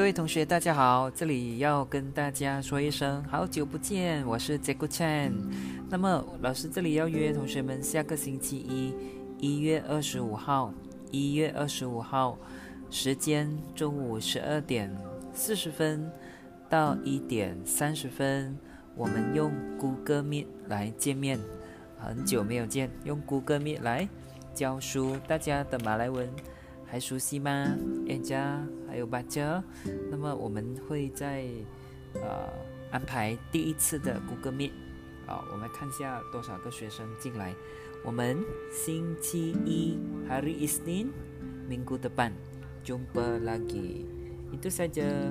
各位同学，大家好！这里要跟大家说一声好久不见，我是 Jack Chan。那么老师这里要约同学们，下个星期一，一月二十五号，一月二十五号，时间中午十二点四十分到一点三十分，我们用 Google Meet 来见面。很久没有见，用 Google Meet 来教书，大家的马来文。还熟悉吗？Anja，还有巴哲。那么我们会在呃安排第一次的 Google Meet。好，我们看一下多少个学生进来。我们星期一 Hari Isnin Minggu depan jumpa lagi. Itu saja.